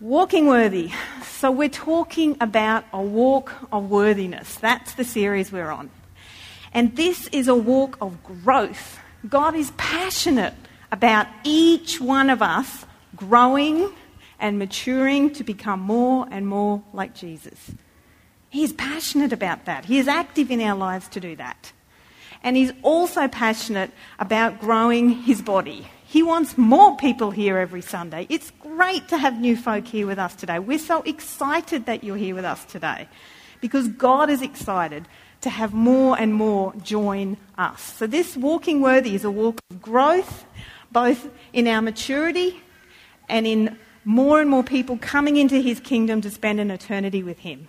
Walking worthy. So, we're talking about a walk of worthiness. That's the series we're on. And this is a walk of growth. God is passionate about each one of us growing and maturing to become more and more like Jesus. He is passionate about that. He is active in our lives to do that. And he's also passionate about growing his body. He wants more people here every Sunday. It's great to have new folk here with us today. We're so excited that you're here with us today because God is excited to have more and more join us. So, this walking worthy is a walk of growth, both in our maturity and in more and more people coming into his kingdom to spend an eternity with him.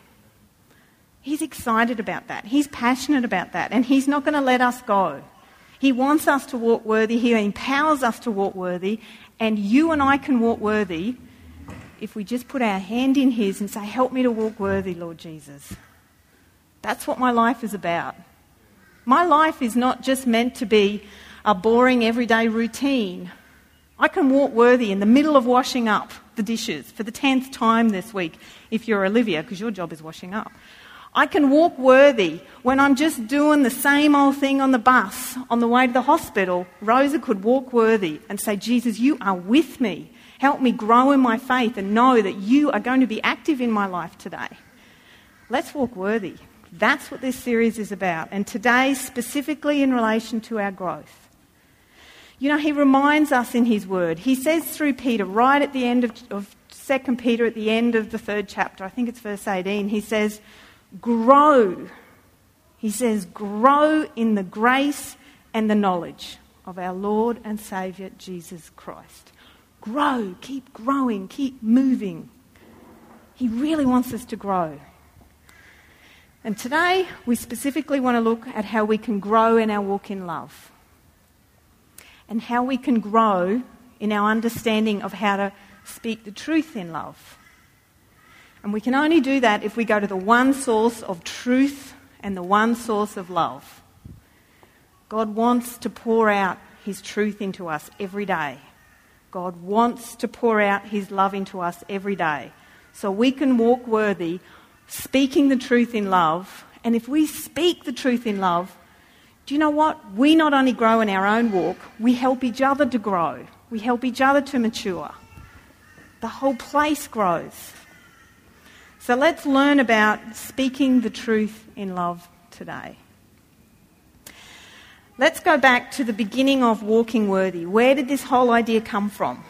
He's excited about that. He's passionate about that. And he's not going to let us go. He wants us to walk worthy. He empowers us to walk worthy. And you and I can walk worthy if we just put our hand in His and say, Help me to walk worthy, Lord Jesus. That's what my life is about. My life is not just meant to be a boring everyday routine. I can walk worthy in the middle of washing up the dishes for the tenth time this week if you're Olivia, because your job is washing up. I can walk worthy when I'm just doing the same old thing on the bus on the way to the hospital. Rosa could walk worthy and say, Jesus, you are with me. Help me grow in my faith and know that you are going to be active in my life today. Let's walk worthy. That's what this series is about. And today, specifically in relation to our growth. You know, he reminds us in his word. He says through Peter, right at the end of, of 2 Peter, at the end of the third chapter, I think it's verse 18, he says, grow. He says, grow in the grace and the knowledge of our Lord and Saviour Jesus Christ. Grow, keep growing, keep moving. He really wants us to grow. And today, we specifically want to look at how we can grow in our walk in love and how we can grow in our understanding of how to speak the truth in love. And we can only do that if we go to the one source of truth and the one source of love. God wants to pour out His truth into us every day. God wants to pour out His love into us every day. So we can walk worthy, speaking the truth in love. And if we speak the truth in love, do you know what? We not only grow in our own walk, we help each other to grow. We help each other to mature. The whole place grows. So let's learn about speaking the truth in love today. Let's go back to the beginning of walking worthy. Where did this whole idea come from?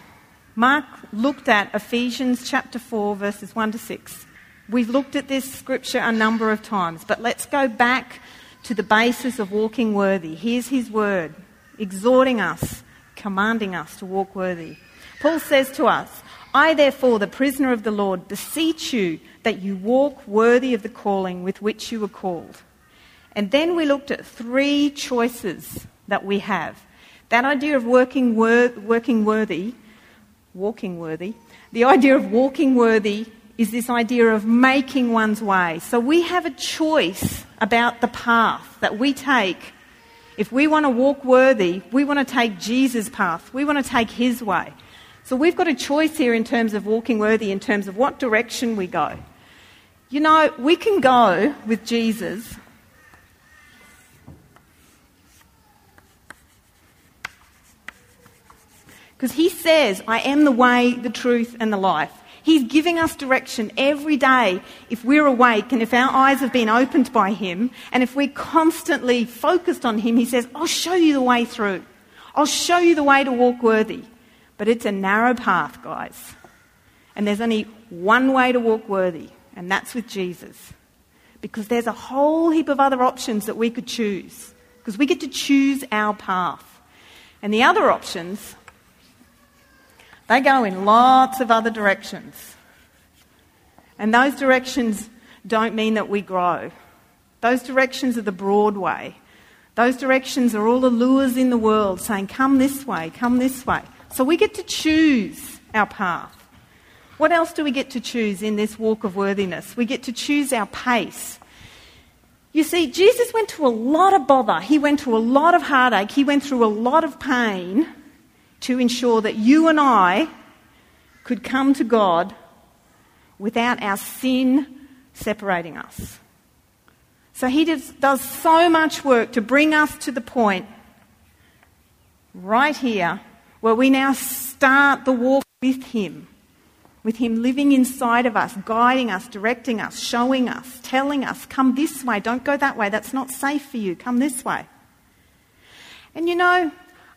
Mark looked at Ephesians chapter 4, verses 1 to 6. We've looked at this scripture a number of times, but let's go back to the basis of walking worthy. Here's his word, exhorting us, commanding us to walk worthy. Paul says to us, I, therefore, the prisoner of the Lord, beseech you that you walk worthy of the calling with which you were called. And then we looked at three choices that we have. That idea of working, wor- working worthy, walking worthy, the idea of walking worthy is this idea of making one's way. So we have a choice about the path that we take. If we want to walk worthy, we want to take Jesus' path. We want to take his way. So we've got a choice here in terms of walking worthy, in terms of what direction we go. You know, we can go with Jesus. Because he says, I am the way, the truth, and the life. He's giving us direction every day if we're awake and if our eyes have been opened by Him and if we're constantly focused on Him. He says, I'll show you the way through. I'll show you the way to walk worthy. But it's a narrow path, guys. And there's only one way to walk worthy, and that's with Jesus. Because there's a whole heap of other options that we could choose. Because we get to choose our path. And the other options, they go in lots of other directions. And those directions don't mean that we grow. Those directions are the broad way. Those directions are all the lures in the world saying, come this way, come this way. So we get to choose our path. What else do we get to choose in this walk of worthiness? We get to choose our pace. You see, Jesus went to a lot of bother. He went to a lot of heartache. He went through a lot of pain to ensure that you and I could come to God without our sin separating us. So he does, so much work to bring us to the point right here where we now start the walk with him, with him living inside of us, guiding us, directing us, showing us, telling us, come this way, don't go that way, that's not safe for you, come this way. And you know,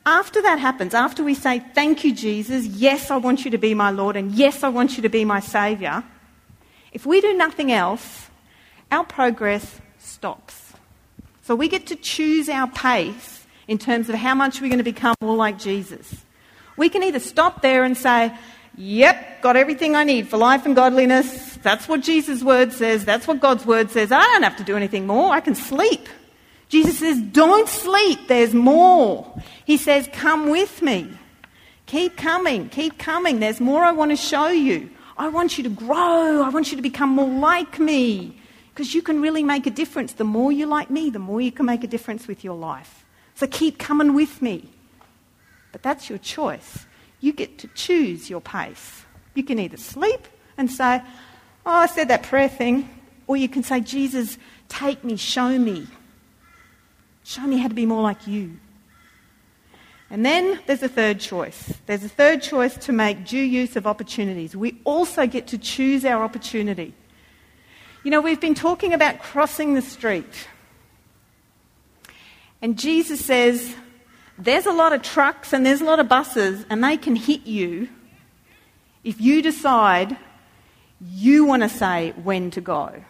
after that happens, after we say, Thank you, Jesus, yes, I want you to be my Lord, and yes, I want you to be my Saviour, if we do nothing else, our progress stops. So we get to choose our pace in terms of how much we're going to become more like Jesus. We can either stop there and say, Yep, got everything I need for life and godliness. That's what Jesus' word says. That's what God's word says. I don't have to do anything more. I can sleep. Jesus says, Don't sleep. There's more. He says, Come with me. Keep coming. Keep coming. There's more I want to show you. I want you to grow. I want you to become more like me. Because you can really make a difference. The more you like me, the more you can make a difference with your life. So keep coming with me. But that's your choice. You get to choose your pace. You can either sleep and say, Oh, I said that prayer thing. Or you can say, Jesus, take me, show me. Show me how to be more like you. And then there's a third choice. There's a third choice to make due use of opportunities. We also get to choose our opportunity. You know, we've been talking about crossing the street. And Jesus says, there's a lot of trucks and there's a lot of buses, and they can hit you if you decide you want to say when to go.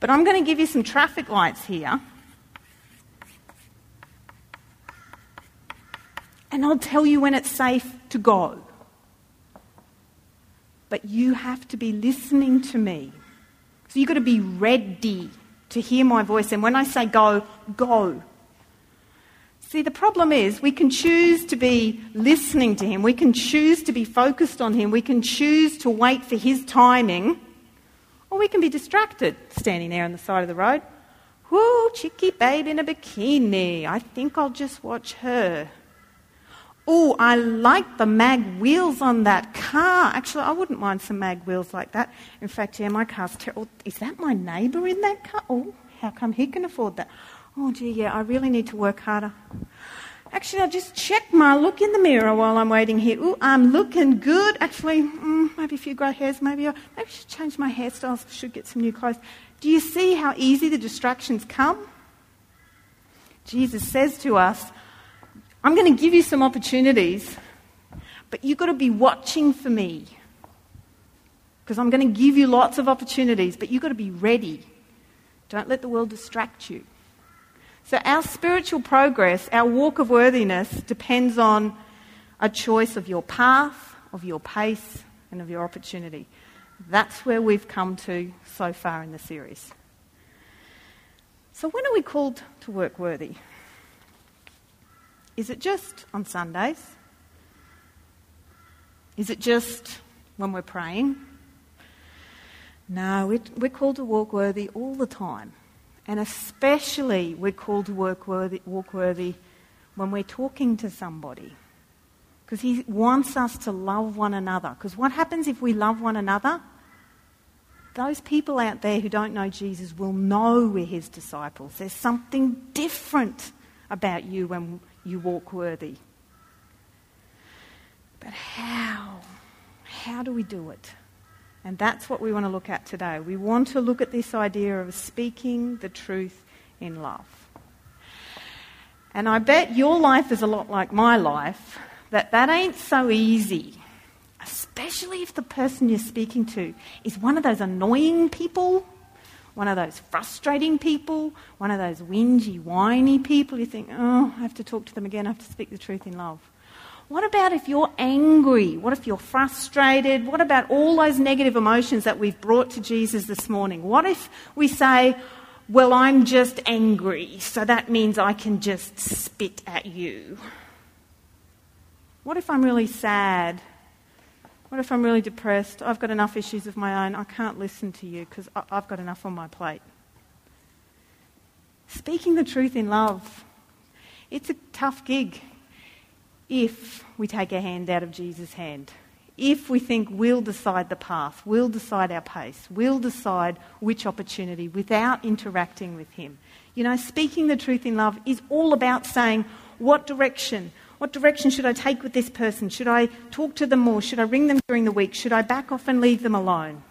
But I'm going to give you some traffic lights here and I'll tell you when it's safe to go. But you have to be listening to me. So you've got to be ready to hear my voice. And when I say go, go. See, the problem is we can choose to be listening to Him, we can choose to be focused on Him, we can choose to wait for His timing, or we can be distracted standing there on the side of the road. Whoo, cheeky babe in a bikini. I think I'll just watch her. Oh, I like the mag wheels on that car. Actually, I wouldn't mind some mag wheels like that. In fact, yeah, my car's terrible. Oh, is that my neighbour in that car? Oh, how come he can afford that? Oh, gee, yeah, I really need to work harder. Actually, I'll just check my look in the mirror while I'm waiting here. Oh, I'm looking good. Actually, mm, maybe a few grey hairs. Maybe I maybe I should change my hairstyles. Should get some new clothes. Do you see how easy the distractions come? Jesus says to us, I'm going to give you some opportunities, but you've got to be watching for me. Because I'm going to give you lots of opportunities, but you've got to be ready. Don't let the world distract you. So, our spiritual progress, our walk of worthiness, depends on a choice of your path, of your pace, and of your opportunity. That's where we've come to so far in the series. So, when are we called to work worthy? Is it just on Sundays? Is it just when we're praying? No, we're, called to walk worthy all the time. And especially we're called to work worthy, walk worthy when we're talking to somebody. Because he wants us to love one another. Because what happens if we love one another? Those people out there who don't know Jesus will know we're his disciples. There's something different about you when you walk worthy. But how? How do we do it? And that's what we want to look at today. We want to look at this idea of speaking the truth in love. And I bet your life is a lot like my life, that that ain't so easy. Especially if the person you're speaking to is one of those annoying people one of those frustrating people, one of those whingy, whiny people. You think, oh, I have to talk to them again, I have to speak the truth in love. What about if you're angry? What if you're frustrated? What about all those negative emotions that we've brought to Jesus this morning? What if we say, well, I'm just angry, so that means I can just spit at you? What if I'm really sad what if I'm really depressed? I've got enough issues of my own. I can't listen to you because I've got enough on my plate. Speaking the truth in love, it's a tough gig if we take our hand out of Jesus' hand. if we think we'll decide the path, we'll decide our pace, we'll decide which opportunity without interacting with Him. You know, speaking the truth in love is all about saying, what direction? What direction should I take with this person? Should I talk to them more? Should I ring them during the week? Should I back off and leave them alone?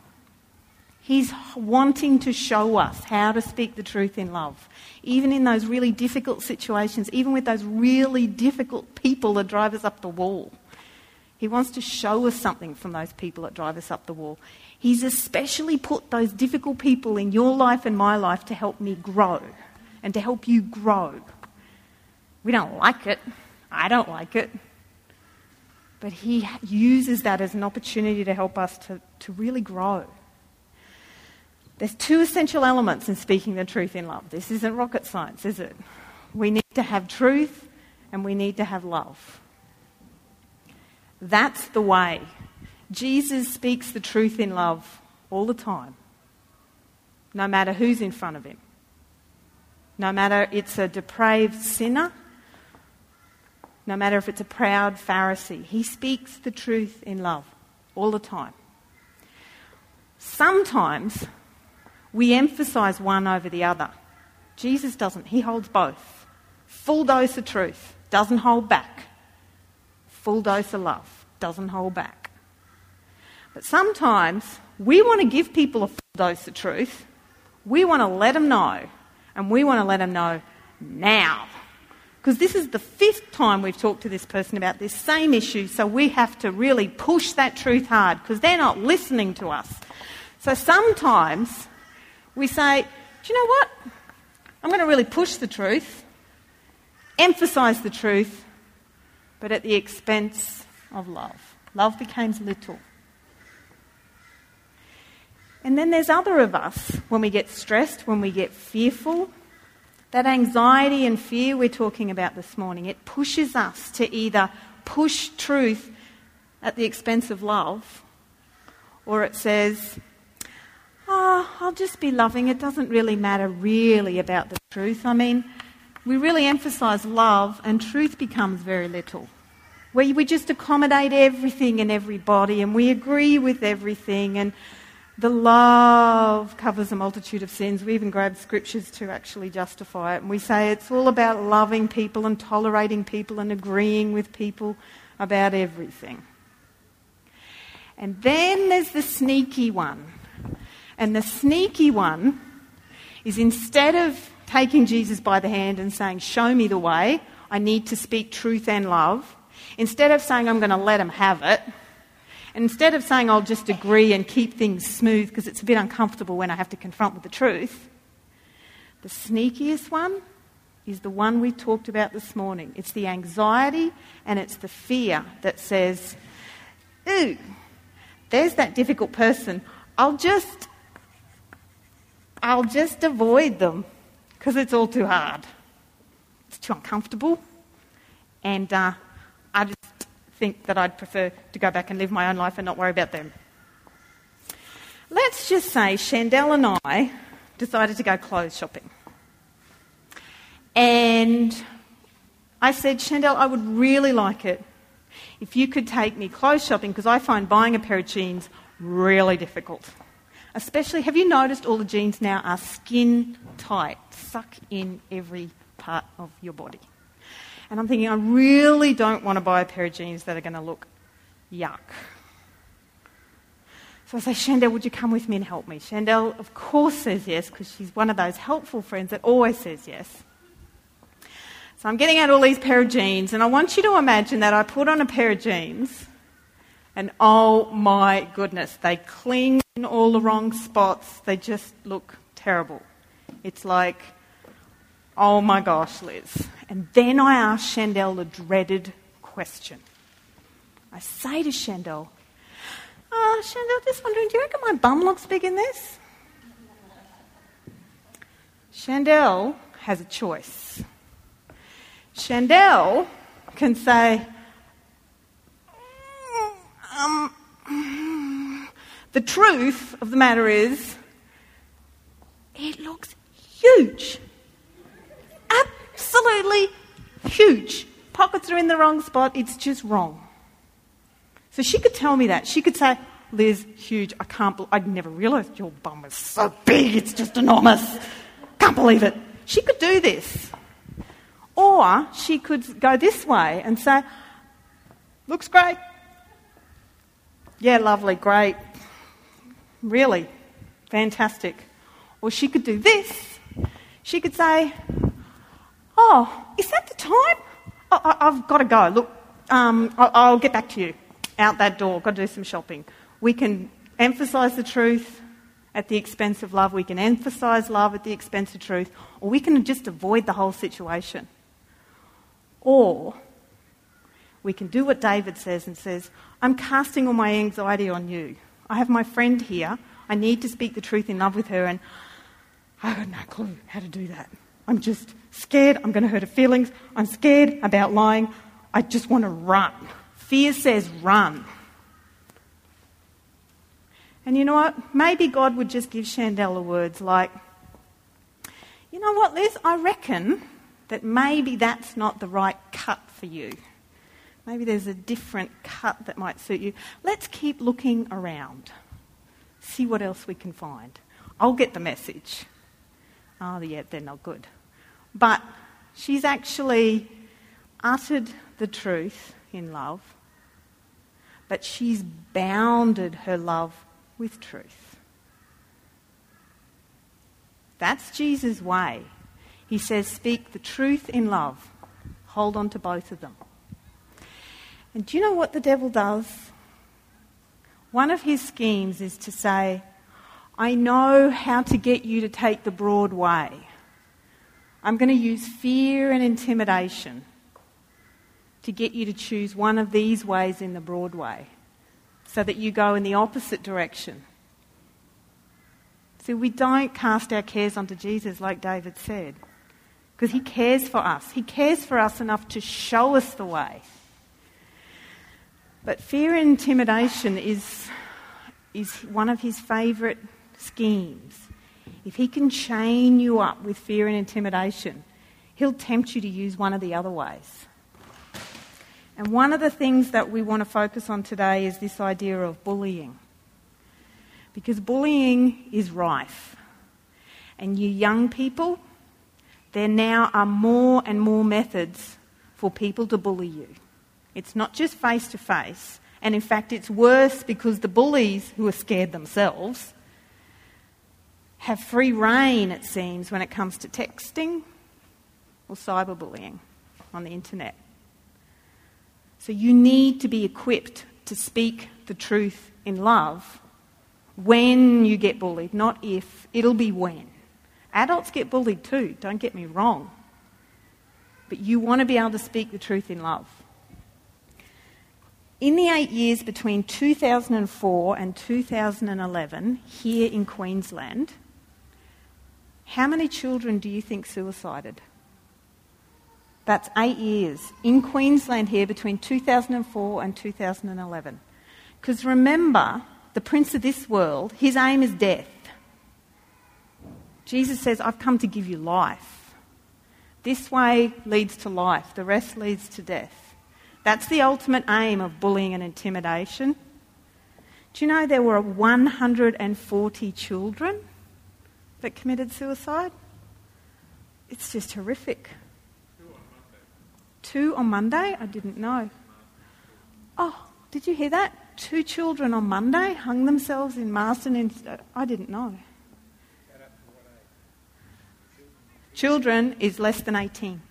He's wanting to show us how to speak the truth in love. Even in those really difficult situations, even with those really difficult people that drive us up the wall. He wants to show us something from those people that drive us up the wall. He's especially put those difficult people in your life and my life to help me grow and to help you grow. We don't like it. I don't like it. But He uses that as an opportunity to help us to, to really grow. There's two essential elements in speaking the truth in love. This isn't rocket science, is it? We need to have truth and we need to have love. That's the way. Jesus speaks the truth in love all the time, no matter who's in front of him. No matter it's a depraved sinner, no matter if it's a proud Pharisee, he speaks the truth in love all the time. Sometimes we emphasize one over the other. Jesus doesn't, he holds both. Full dose of truth, doesn't hold back full dose of love, doesn't hold back. But sometimes we want to give people a full dose of truth. We want to let them know, and we want to let them know now. Because this is the fifth time we've talked to this person about this same issue, so we have to really push that truth hard because they're not listening to us. So sometimes we say, Do you know what? I'm going to really push the truth, emphasize the truth, but at the expense of love. Love becomes little. And then there's other of us when we get stressed, when we get fearful. That anxiety and fear we're talking about this morning, it pushes us to either push truth at the expense of love, or it says, Oh, I'll just be loving. It doesn't really matter really about the truth. I mean, we really emphasize love, and truth becomes very little. Where we just accommodate everything and everybody, and we agree with everything, and the love covers a multitude of sins. We even grab scriptures to actually justify it, and we say it's all about loving people and tolerating people and agreeing with people about everything. And then there's the sneaky one. And the sneaky one is instead of taking Jesus by the hand and saying, Show me the way, I need to speak truth and love. Instead of saying, I'm going to let him have it, instead of saying, I'll just agree and keep things smooth because it's a bit uncomfortable when I have to confront with the truth, the sneakiest one is the one we talked about this morning. It's the anxiety and it's the fear that says, Ooh, there's that difficult person. I'll just, I'll just avoid them because it's all too hard. It's too uncomfortable. And uh, I just think that I'd prefer to go back and live my own life and not worry about them. Let's just say Chandel and I decided to go clothes shopping. And I said, Chandel, I would really like it if you could take me clothes shopping because I find buying a pair of jeans really difficult. Especially, have you noticed all the jeans now are skin tight, suck in every part of your body? And I'm thinking, I really don't want to buy a pair of jeans that are going to look yuck. So I say, Chandel, would you come with me and help me? Chandel, of course, says yes because she's one of those helpful friends that always says yes. So I'm getting out all these pair of jeans, and I want you to imagine that I put on a pair of jeans and oh my goodness, they cling in all the wrong spots. They just look terrible. It's like, oh my gosh, Liz. And then I ask Chandel the dreaded question. I say to Chandel, Chandel, ah, just wondering, do you reckon my bum looks big in this? Chandel has a choice. Chandel can say, um, the truth of the matter is, it looks huge. Absolutely huge. Pockets are in the wrong spot, it's just wrong. So she could tell me that. She could say, Liz, huge, I can't, be- I'd never realised your bum was so big, it's just enormous. Can't believe it. She could do this. Or she could go this way and say, looks great. Yeah, lovely, great. Really, fantastic. Or she could do this. She could say, Oh, is that the time? I- I've got to go. Look, um, I- I'll get back to you. Out that door, got to do some shopping. We can emphasise the truth at the expense of love. We can emphasise love at the expense of truth. Or we can just avoid the whole situation. Or we can do what David says and says, I'm casting all my anxiety on you. I have my friend here. I need to speak the truth in love with her, and I have no clue how to do that. I'm just scared. I'm going to hurt her feelings. I'm scared about lying. I just want to run. Fear says run. And you know what? Maybe God would just give Chandela words like, you know what, Liz? I reckon that maybe that's not the right cut for you. Maybe there's a different cut that might suit you. Let's keep looking around, see what else we can find. I'll get the message. Oh, yeah, they're not good. But she's actually uttered the truth in love, but she's bounded her love with truth. That's Jesus' way. He says, Speak the truth in love, hold on to both of them. And do you know what the devil does? One of his schemes is to say, I know how to get you to take the broad way. I'm going to use fear and intimidation to get you to choose one of these ways in the broad way so that you go in the opposite direction. See, we don't cast our cares onto Jesus like David said because he cares for us. He cares for us enough to show us the way. But fear and intimidation is, is one of his favourite schemes. If he can chain you up with fear and intimidation, he'll tempt you to use one of the other ways. And one of the things that we want to focus on today is this idea of bullying. Because bullying is rife. And you young people, there now are more and more methods for people to bully you. It's not just face to face. And in fact, it's worse because the bullies, who are scared themselves, have free reign, it seems, when it comes to texting or cyberbullying on the internet. So you need to be equipped to speak the truth in love when you get bullied, not if. It'll be when. Adults get bullied too, don't get me wrong. But you want to be able to speak the truth in love. In the eight years between 2004 and 2011, here in Queensland, how many children do you think suicided? That's eight years in Queensland here between 2004 and 2011. Because remember, the prince of this world, his aim is death. Jesus says, I've come to give you life. This way leads to life, the rest leads to death. That's the ultimate aim of bullying and intimidation. Do you know there were 140 children that committed suicide? It's just horrific. Two on Monday? I didn't know. Oh, did you hear that? Two children on Monday hung themselves in Marsden. In, I didn't know. Children is less than 18.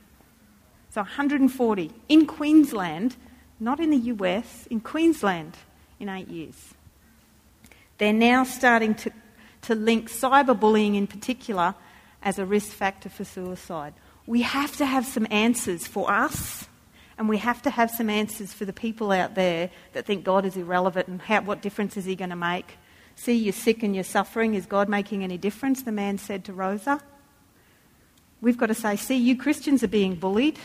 So 140 in Queensland, not in the US, in Queensland in eight years. They're now starting to, to link cyberbullying in particular as a risk factor for suicide. We have to have some answers for us, and we have to have some answers for the people out there that think God is irrelevant and how, what difference is He going to make? See, you're sick and you're suffering. Is God making any difference? The man said to Rosa. We've got to say, see, you Christians are being bullied.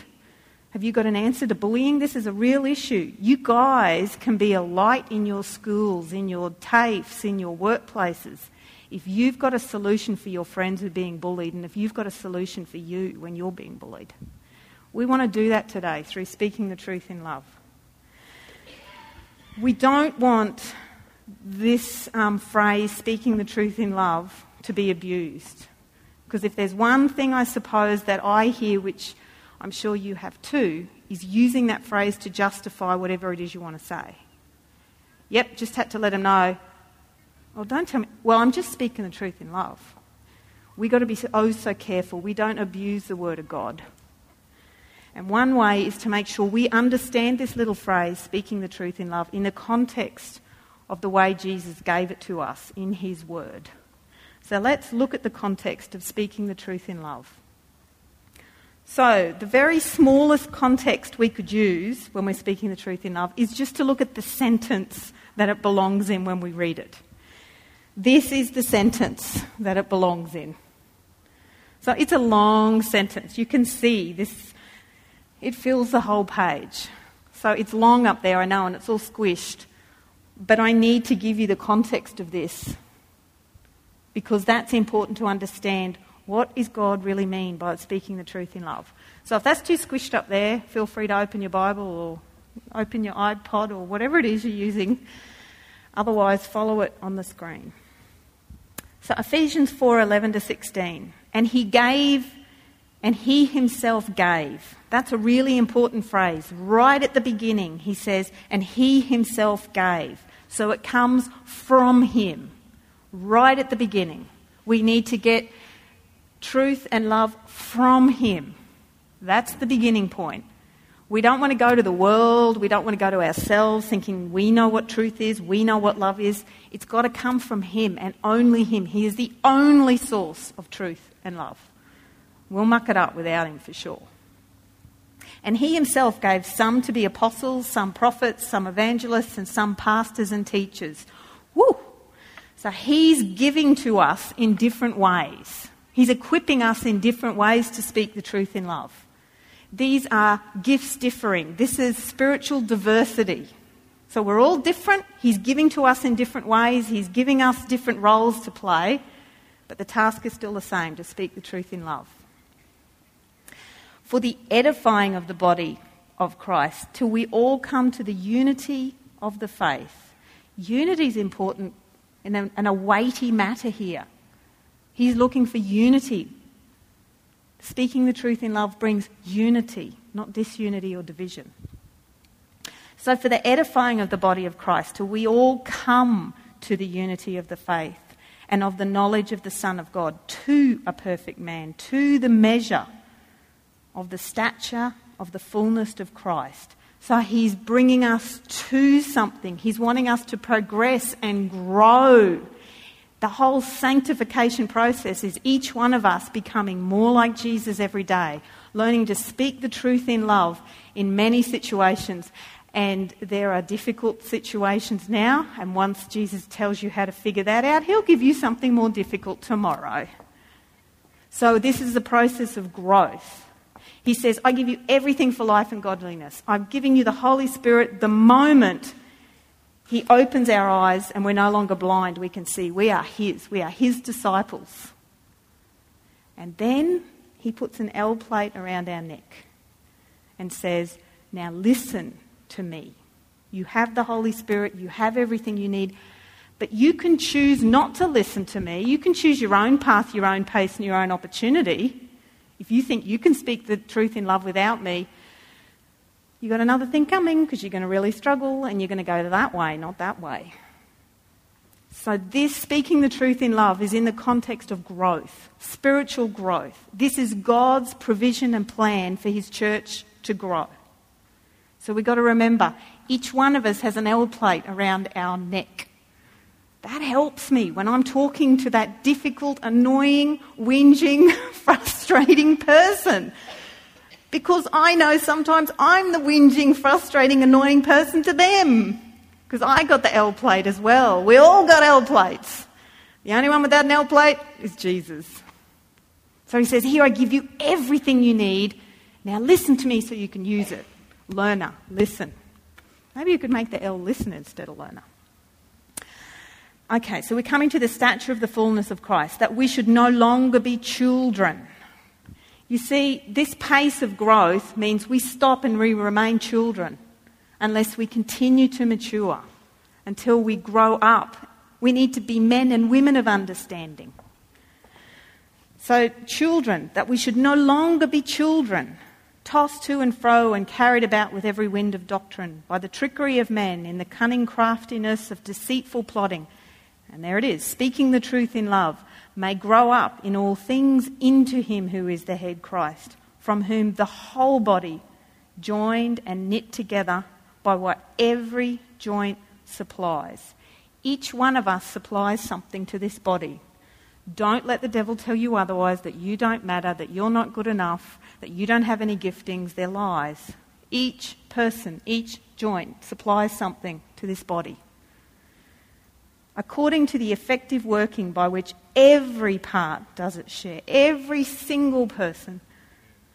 Have you got an answer to bullying? This is a real issue. You guys can be a light in your schools, in your TAFEs, in your workplaces. If you've got a solution for your friends who are being bullied, and if you've got a solution for you when you're being bullied, we want to do that today through speaking the truth in love. We don't want this um, phrase, speaking the truth in love, to be abused. Because if there's one thing I suppose that I hear, which I'm sure you have too, is using that phrase to justify whatever it is you want to say. Yep, just had to let them know. Well, don't tell me. Well, I'm just speaking the truth in love. We've got to be oh so careful. We don't abuse the word of God. And one way is to make sure we understand this little phrase, speaking the truth in love, in the context of the way Jesus gave it to us in his word. So let's look at the context of speaking the truth in love. So, the very smallest context we could use when we're speaking the truth in love is just to look at the sentence that it belongs in when we read it. This is the sentence that it belongs in. So, it's a long sentence. You can see this, it fills the whole page. So, it's long up there, I know, and it's all squished. But I need to give you the context of this because that's important to understand what does God really mean by speaking the truth in love? So if that's too squished up there, feel free to open your Bible or open your iPod or whatever it is you're using. Otherwise, follow it on the screen. So Ephesians 4:11 to 16. And he gave and he himself gave. That's a really important phrase. Right at the beginning, he says, and he himself gave. So it comes from him. Right at the beginning. We need to get truth and love from Him. That's the beginning point. We don't want to go to the world. We don't want to go to ourselves thinking we know what truth is, we know what love is. It's got to come from Him and only Him. He is the only source of truth and love. We'll muck it up without Him for sure. And He Himself gave some to be apostles, some prophets, some evangelists, and some pastors and teachers. Woo! So He's giving to us in different ways. He's equipping us in different ways to speak the truth in love. These are gifts differing. This is spiritual diversity. So we're all different. He's giving to us in different ways. He's giving us different roles to play. But the task is still the same to speak the truth in love. For the edifying of the body of Christ, till we all come to the unity of the faith. Unity is important and a, weighty matter here. He's looking for unity. Speaking the truth in love brings unity, not disunity or division. So, for the edifying of the body of Christ, till we all come to the unity of the faith and of the knowledge of the Son of God, to a perfect man, to the measure of the stature of the fullness of Christ. So he's bringing us to something. He's wanting us to progress and grow the whole sanctification process is each one of us becoming more like Jesus every day, learning to speak the truth in love in many situations. And there are difficult situations now, and once Jesus tells you how to figure that out, he'll give you something more difficult tomorrow. So, this is the process of growth. He says, I give you everything for life and godliness. I'm giving you the Holy Spirit the moment he opens our eyes and we're no longer blind. We can see we are His. We are His disciples. And then He puts an L plate around our neck and says, Now listen to me. You have the Holy Spirit, you have everything you need, but you can choose not to listen to me. You can choose your own path, your own pace, and your own opportunity. If you think you can speak the truth in love without me, you've got another thing coming because you're going to really struggle and you're going to go that way, not that way. So, this speaking the truth in love is in the context of growth, spiritual growth. This is God's provision and plan for His church to grow. So, we've got to remember each one of us has an L plate around our neck. That helps me when I'm talking to that difficult, annoying, whinging, frustrating person because I know sometimes I'm the whinging, frustrating, annoying person to them. Because I got the L plate as well. We all got L plates. The only one without an L plate is Jesus. So he says, Here I give you everything you need. Now listen to me so you can use it. Learner, listen. Maybe you could make the L listener instead of learner. Okay, so we're coming to the stature of the fullness of Christ, that we should no longer be children you see, this pace of growth means we stop and we remain children unless we continue to mature until we grow up. We need to be men and women of understanding. So, children, that we should no longer be children, tossed to and fro and carried about with every wind of doctrine, by the trickery of men, in the cunning craftiness of deceitful plotting. And there it is, speaking the truth in love, may grow up in all things into him who is the head Christ, from whom the whole body, joined and knit together by what every joint supplies. Each one of us supplies something to this body. Don't let the devil tell you otherwise that you don't matter, that you're not good enough, that you don't have any giftings. They're lies. Each person, each joint supplies something to this body. According to the effective working by which every part does its share, every single person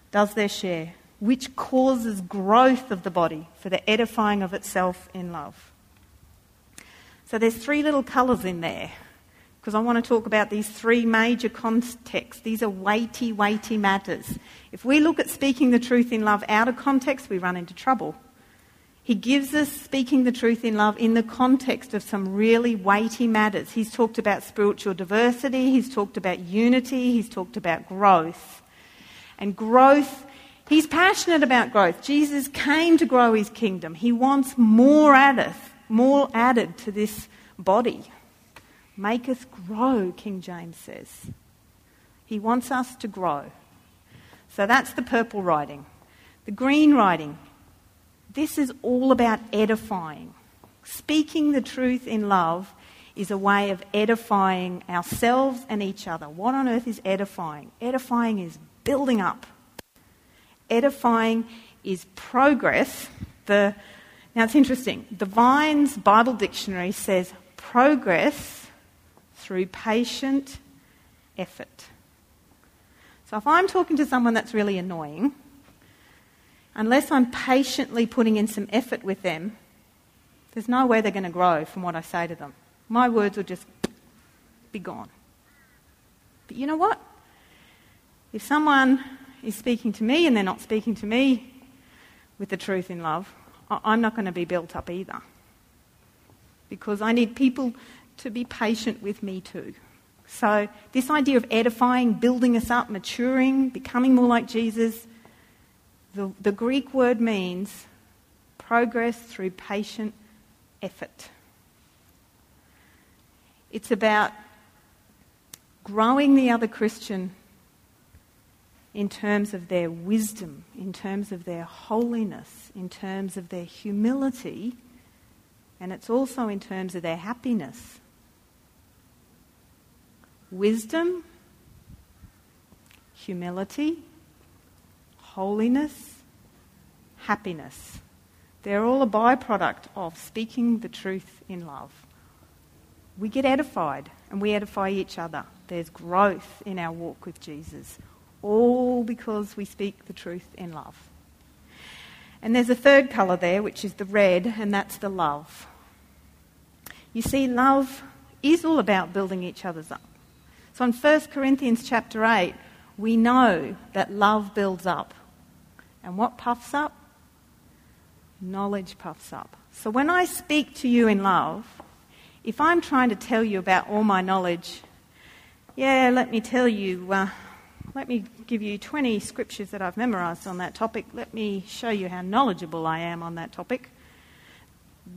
does their share, which causes growth of the body for the edifying of itself in love. So there's three little colours in there because I want to talk about these three major contexts. These are weighty, weighty matters. If we look at speaking the truth in love out of context, we run into trouble. He gives us speaking the truth in love in the context of some really weighty matters. He's talked about spiritual diversity, he's talked about unity, he's talked about growth. And growth, he's passionate about growth. Jesus came to grow his kingdom. He wants more added, more added to this body. Make us grow, King James says. He wants us to grow. So that's the purple writing. The green writing, this is all about edifying. Speaking the truth in love is a way of edifying ourselves and each other. What on earth is edifying? Edifying is building up. Edifying is progress. The, now it's interesting. The Vine's Bible Dictionary says progress through patient effort. So if I'm talking to someone that's really annoying, unless I'm patiently putting in some effort with them, there's no way they're going to grow from what I say to them. My words will just be gone. But you know what? If someone is speaking to me and they're not speaking to me with the truth in love, I'm not going to be built up either. Because I need people to be patient with me too. So, this idea of edifying, building us up, maturing, becoming more like Jesus, the, the Greek word means progress through patient effort. It's about growing the other Christian in terms of their wisdom, in terms of their holiness, in terms of their humility, and it's also in terms of their happiness wisdom, humility, holiness, happiness. They're all a byproduct of speaking the truth in love. We get edified and we edify each other. There's growth in our walk with Jesus, all because we speak the truth in love. And there's a third colour there, which is the red, and that's the love. You see, love is all about building each other's up. So in 1 Corinthians chapter 8, we know that love builds up. And what puffs up? Knowledge puffs up. So when I speak to you in love, if I'm trying to tell you about all my knowledge, yeah, let me tell you, uh, let me give you 20 scriptures that I've memorized on that topic. Let me show you how knowledgeable I am on that topic.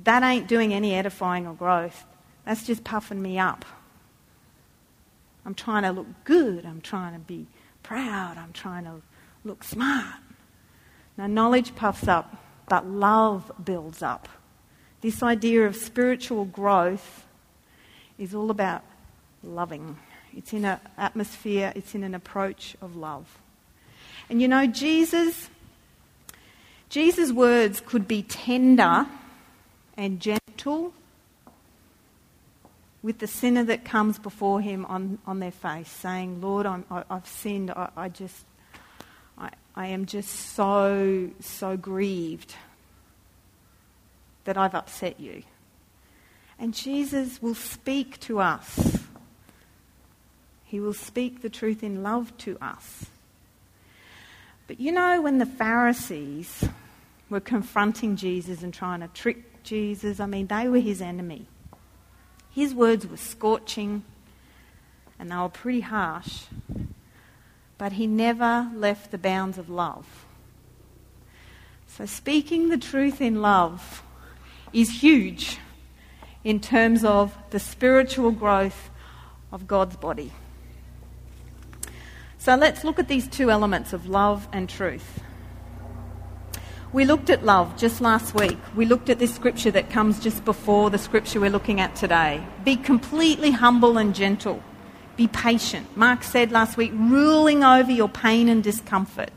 That ain't doing any edifying or growth. That's just puffing me up. I'm trying to look good. I'm trying to be proud. I'm trying to look smart. Now, knowledge puffs up, but love builds up. This idea of spiritual growth is all about loving. It's in an atmosphere, it's in an approach of love. And you know, Jesus, Jesus' words could be tender and gentle with the sinner that comes before him on, on their face, saying, Lord, I, have sinned. I, I just, I am just so, so grieved that I've upset you. And Jesus will speak to us. He will speak the truth in love to us. But you know, when the Pharisees were confronting Jesus and trying to trick Jesus. I mean, they were his enemy. His words were scorching and they were pretty harsh, but he never left the bounds of love. So, speaking the truth in love is huge in terms of the spiritual growth of God's body. So, let's look at these two elements of love and truth. We looked at love just last week. We looked at this scripture that comes just before the scripture we're looking at today. Be completely humble and gentle. Be patient. Mark said last week, ruling over your pain and discomfort.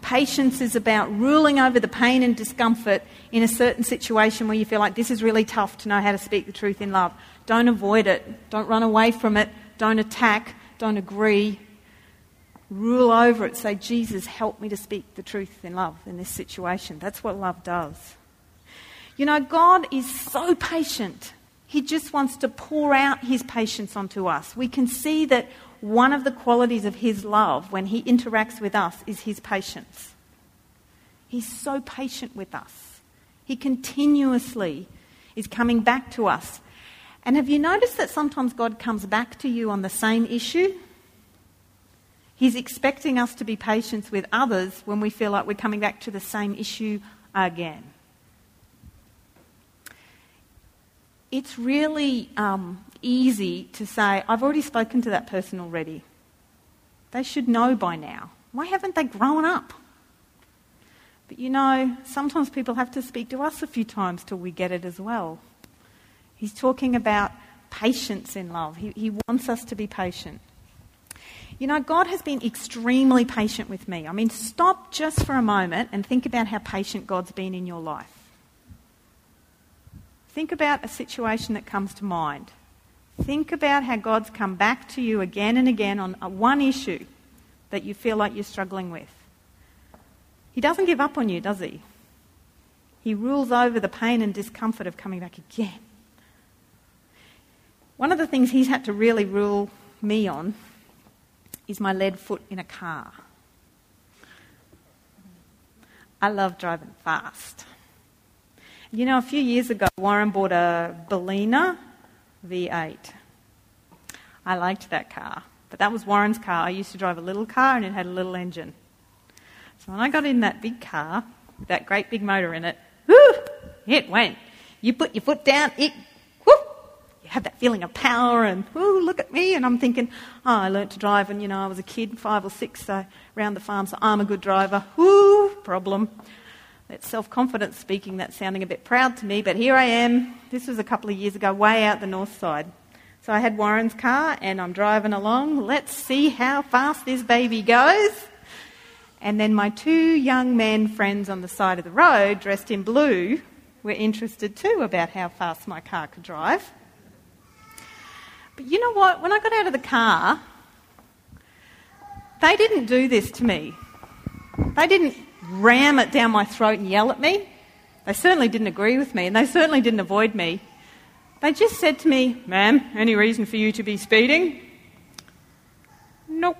Patience is about ruling over the pain and discomfort in a certain situation where you feel like this is really tough to know how to speak the truth in love. Don't avoid it. Don't run away from it. Don't attack. Don't agree rule over it. Say, Jesus, help me to speak the truth in love in this situation. That's what love does. You know, God is so patient. He just wants to pour out his patience onto us. We can see that one of the qualities of his love when he interacts with us is his patience. He's so patient with us. He continuously is coming back to us. And have you noticed that sometimes God comes back to you on the same issue He's expecting us to be patient with others when we feel like we're coming back to the same issue again. It's really um, easy to say, I've already spoken to that person already. They should know by now. Why haven't they grown up? But you know, sometimes people have to speak to us a few times till we get it as well. He's talking about patience in love. He, he wants us to be patient. You know, God has been extremely patient with me. I mean, stop just for a moment and think about how patient God's been in your life. Think about a situation that comes to mind. Think about how God's come back to you again and again on uh, one issue that you feel like you're struggling with. He doesn't give up on you, does he? He rules over the pain and discomfort of coming back again. One of the things he's had to really rule me on is my lead foot in a car. I love driving fast. You know, a few years ago, Warren bought a Balena V8. I liked that car, but that was Warren's car. I used to drive a little car and it had a little engine. So when I got in that big car with that great big motor in it, whoo, it went. You put your foot down, it who you have that feeling of power and, whoo, look at me. And I'm thinking, oh, I learnt to drive and, you know, I was a kid, five or six, so around the farm, so I'm a good driver. Whoo, problem. That self confidence speaking, that's sounding a bit proud to me, but here I am. This was a couple of years ago, way out the north side. So I had Warren's car and I'm driving along. Let's see how fast this baby goes. And then my two young men friends on the side of the road, dressed in blue, were interested too about how fast my car could drive. But you know what? When I got out of the car, they didn't do this to me. They didn't ram it down my throat and yell at me. They certainly didn't agree with me, and they certainly didn't avoid me. They just said to me, Ma'am, any reason for you to be speeding? Nope.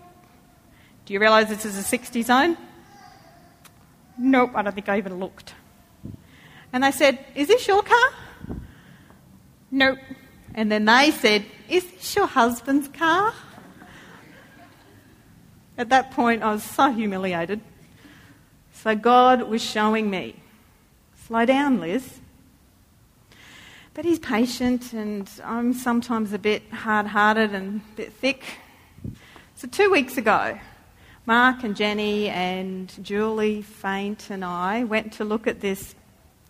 Do you realise this is a 60 zone? Nope, I don't think I even looked. And they said, Is this your car? Nope. And then they said, Is this your husband's car? At that point, I was so humiliated. So God was showing me, Slow down, Liz. But he's patient, and I'm sometimes a bit hard hearted and a bit thick. So, two weeks ago, Mark and Jenny and Julie Faint and I went to look at this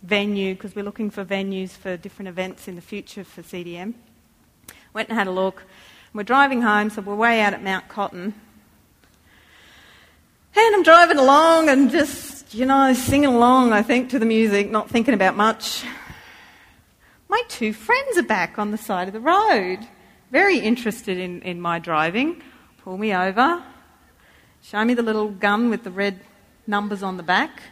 venue because we're looking for venues for different events in the future for CDM. Went and had a look. We're driving home, so we're way out at Mount Cotton. And I'm driving along and just, you know, singing along, I think, to the music, not thinking about much. My two friends are back on the side of the road, very interested in, in my driving. Pull me over, show me the little gun with the red numbers on the back.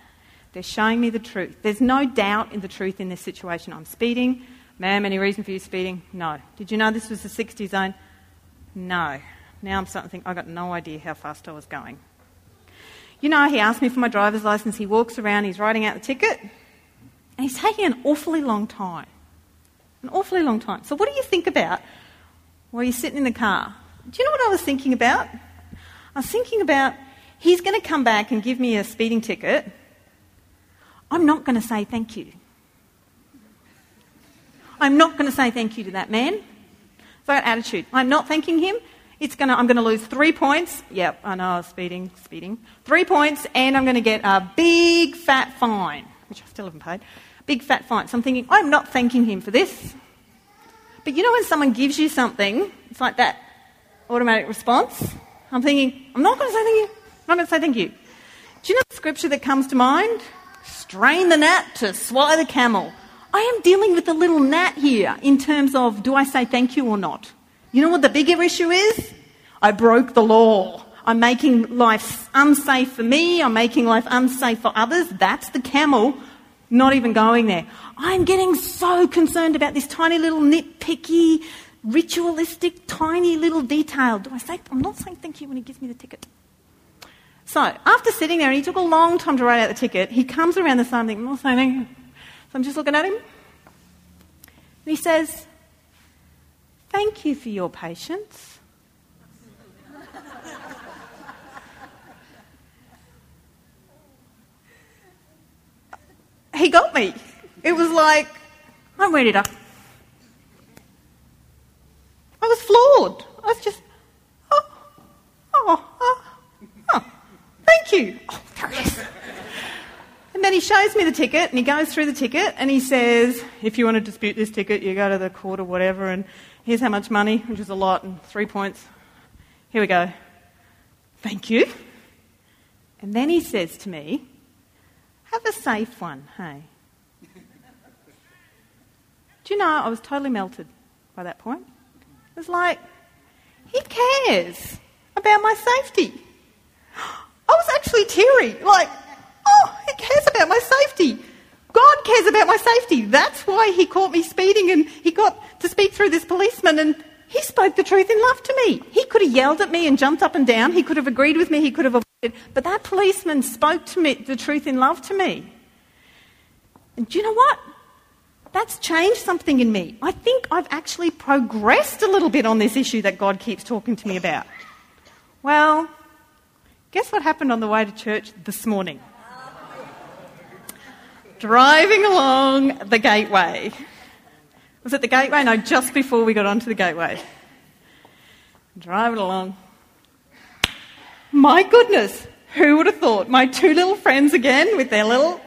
They're showing me the truth. There's no doubt in the truth in this situation. I'm speeding. Ma'am, any reason for you speeding? No. Did you know this was the 60 zone? No. Now I'm starting to think, I got no idea how fast I was going. You know, he asked me for my driver's license. He walks around, he's writing out the ticket, and he's taking an awfully long time. An awfully long time. So, what do you think about while you're sitting in the car? Do you know what I was thinking about? I was thinking about he's going to come back and give me a speeding ticket. I'm not going to say thank you. I'm not going to say thank you to that man. That attitude. I'm not thanking him. It's gonna, I'm going to lose three points. Yep, I know, speeding, speeding. Three points, and I'm going to get a big fat fine, which I still haven't paid. Big fat fine. So I'm thinking, I'm not thanking him for this. But you know when someone gives you something, it's like that automatic response. I'm thinking, I'm not going to say thank you. I'm not going to say thank you. Do you know the scripture that comes to mind? Strain the gnat to swallow the camel. I am dealing with a little gnat here in terms of do I say thank you or not? You know what the bigger issue is? I broke the law. I'm making life unsafe for me. I'm making life unsafe for others. That's the camel, not even going there. I'm getting so concerned about this tiny little nitpicky, ritualistic, tiny little detail. Do I say, I'm not saying thank you when he gives me the ticket. So, after sitting there, and he took a long time to write out the ticket, he comes around the side and thinks, I'm not saying thank. So I'm just looking at him. And he says, Thank you for your patience. he got me. It was like, I'm ready to. I was floored. I was just, oh, oh, oh, oh thank you. Oh. And then he shows me the ticket and he goes through the ticket and he says, if you want to dispute this ticket, you go to the court or whatever and here's how much money, which is a lot, and three points. Here we go. Thank you. And then he says to me, have a safe one, hey? Do you know, I was totally melted by that point. It was like, he cares about my safety. I was actually teary, like, oh, he cares about my safety. God cares about my safety. That's why he caught me speeding and he got to speak through this policeman and he spoke the truth in love to me. He could have yelled at me and jumped up and down. He could have agreed with me. He could have avoided. But that policeman spoke to me the truth in love to me. And do you know what? That's changed something in me. I think I've actually progressed a little bit on this issue that God keeps talking to me about. Well, guess what happened on the way to church this morning? Driving along the gateway. Was it the gateway? No, just before we got onto the gateway. Driving along. My goodness, who would have thought? My two little friends again with their little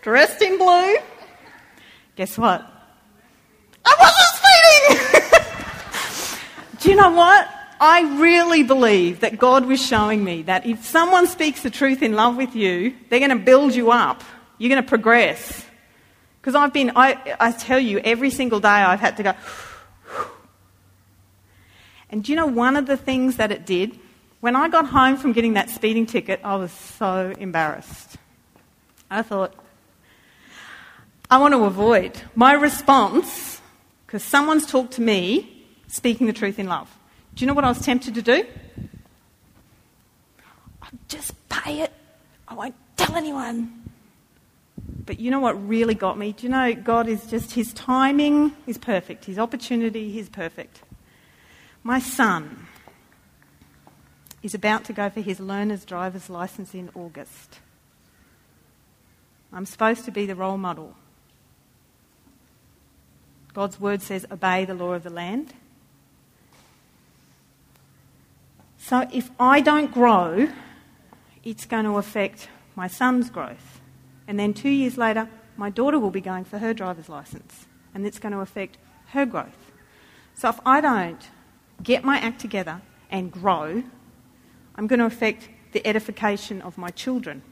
dressed in blue. Guess what? I wasn't speeding! Do you know what? I really believe that God was showing me that if someone speaks the truth in love with you, they're going to build you up. You're going to progress. Because I've been, I, I tell you, every single day I've had to go. And do you know one of the things that it did? When I got home from getting that speeding ticket, I was so embarrassed. I thought, I want to avoid my response, because someone's talked to me speaking the truth in love. Do you know what I was tempted to do? I'll just pay it. I won't tell anyone. But you know what really got me? Do you know God is just, his timing is perfect, his opportunity is perfect. My son is about to go for his learner's driver's license in August. I'm supposed to be the role model. God's word says, obey the law of the land. So if I don't grow, it's going to affect my son's growth. And then two years later, my daughter will be going for her driver's license, and it's going to affect her growth. So if I don't get my act together and grow, I'm going to affect the edification of my children.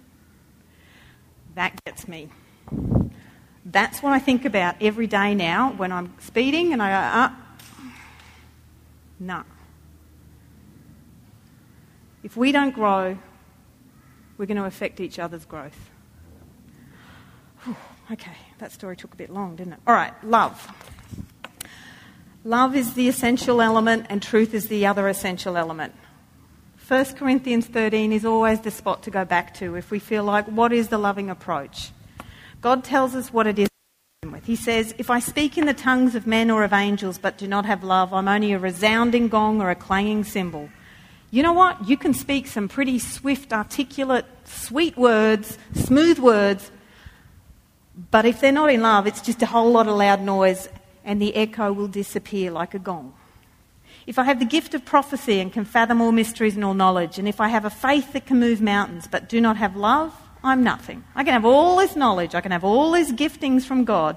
That gets me. That's what I think about every day now when I'm speeding and I go, ah, no. If we don't grow, we're going to affect each other's growth. Okay, that story took a bit long, didn't it? All right, love. Love is the essential element, and truth is the other essential element. 1 Corinthians 13 is always the spot to go back to if we feel like, what is the loving approach? God tells us what it is. He says, If I speak in the tongues of men or of angels but do not have love, I'm only a resounding gong or a clanging cymbal. You know what? You can speak some pretty swift, articulate, sweet words, smooth words, but if they're not in love, it's just a whole lot of loud noise and the echo will disappear like a gong. If I have the gift of prophecy and can fathom all mysteries and all knowledge, and if I have a faith that can move mountains but do not have love, I'm nothing. I can have all this knowledge, I can have all these giftings from God,